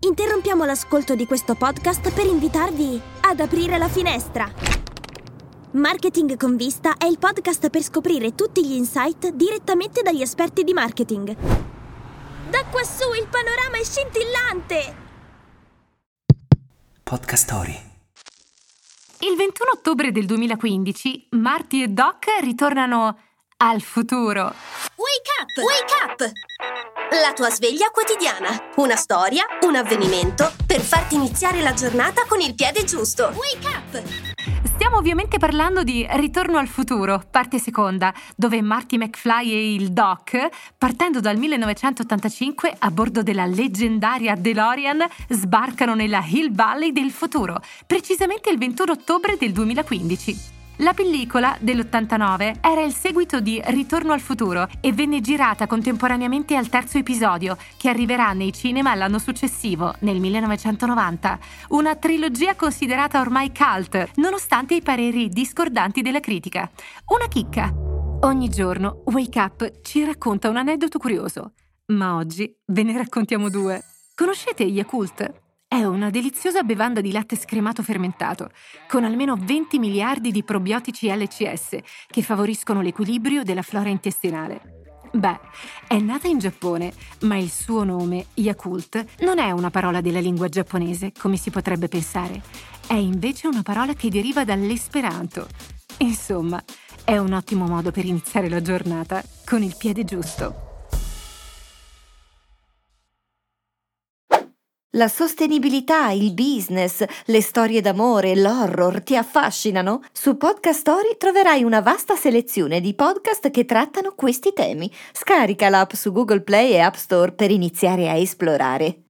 Interrompiamo l'ascolto di questo podcast per invitarvi ad aprire la finestra. Marketing con vista è il podcast per scoprire tutti gli insight direttamente dagli esperti di marketing. Da quassù il panorama è scintillante! Podcast Story. Il 21 ottobre del 2015 Marty e Doc ritornano al futuro. Wake up! Wake up! La tua sveglia quotidiana. Una storia, un avvenimento per farti iniziare la giornata con il piede giusto. Wake up! Stiamo ovviamente parlando di Ritorno al futuro, parte seconda, dove Marty McFly e il Doc, partendo dal 1985 a bordo della leggendaria DeLorean, sbarcano nella Hill Valley del futuro, precisamente il 21 ottobre del 2015. La pellicola dell'89 era il seguito di Ritorno al futuro e venne girata contemporaneamente al terzo episodio, che arriverà nei cinema l'anno successivo, nel 1990. Una trilogia considerata ormai cult, nonostante i pareri discordanti della critica. Una chicca. Ogni giorno Wake Up ci racconta un aneddoto curioso, ma oggi ve ne raccontiamo due. Conoscete Yakult? È una deliziosa bevanda di latte scremato fermentato, con almeno 20 miliardi di probiotici LCS che favoriscono l'equilibrio della flora intestinale. Beh, è nata in Giappone, ma il suo nome, Yakult, non è una parola della lingua giapponese, come si potrebbe pensare. È invece una parola che deriva dall'esperanto. Insomma, è un ottimo modo per iniziare la giornata con il piede giusto. La sostenibilità, il business, le storie d'amore, l'horror ti affascinano? Su Podcast Story troverai una vasta selezione di podcast che trattano questi temi. Scarica l'app su Google Play e App Store per iniziare a esplorare.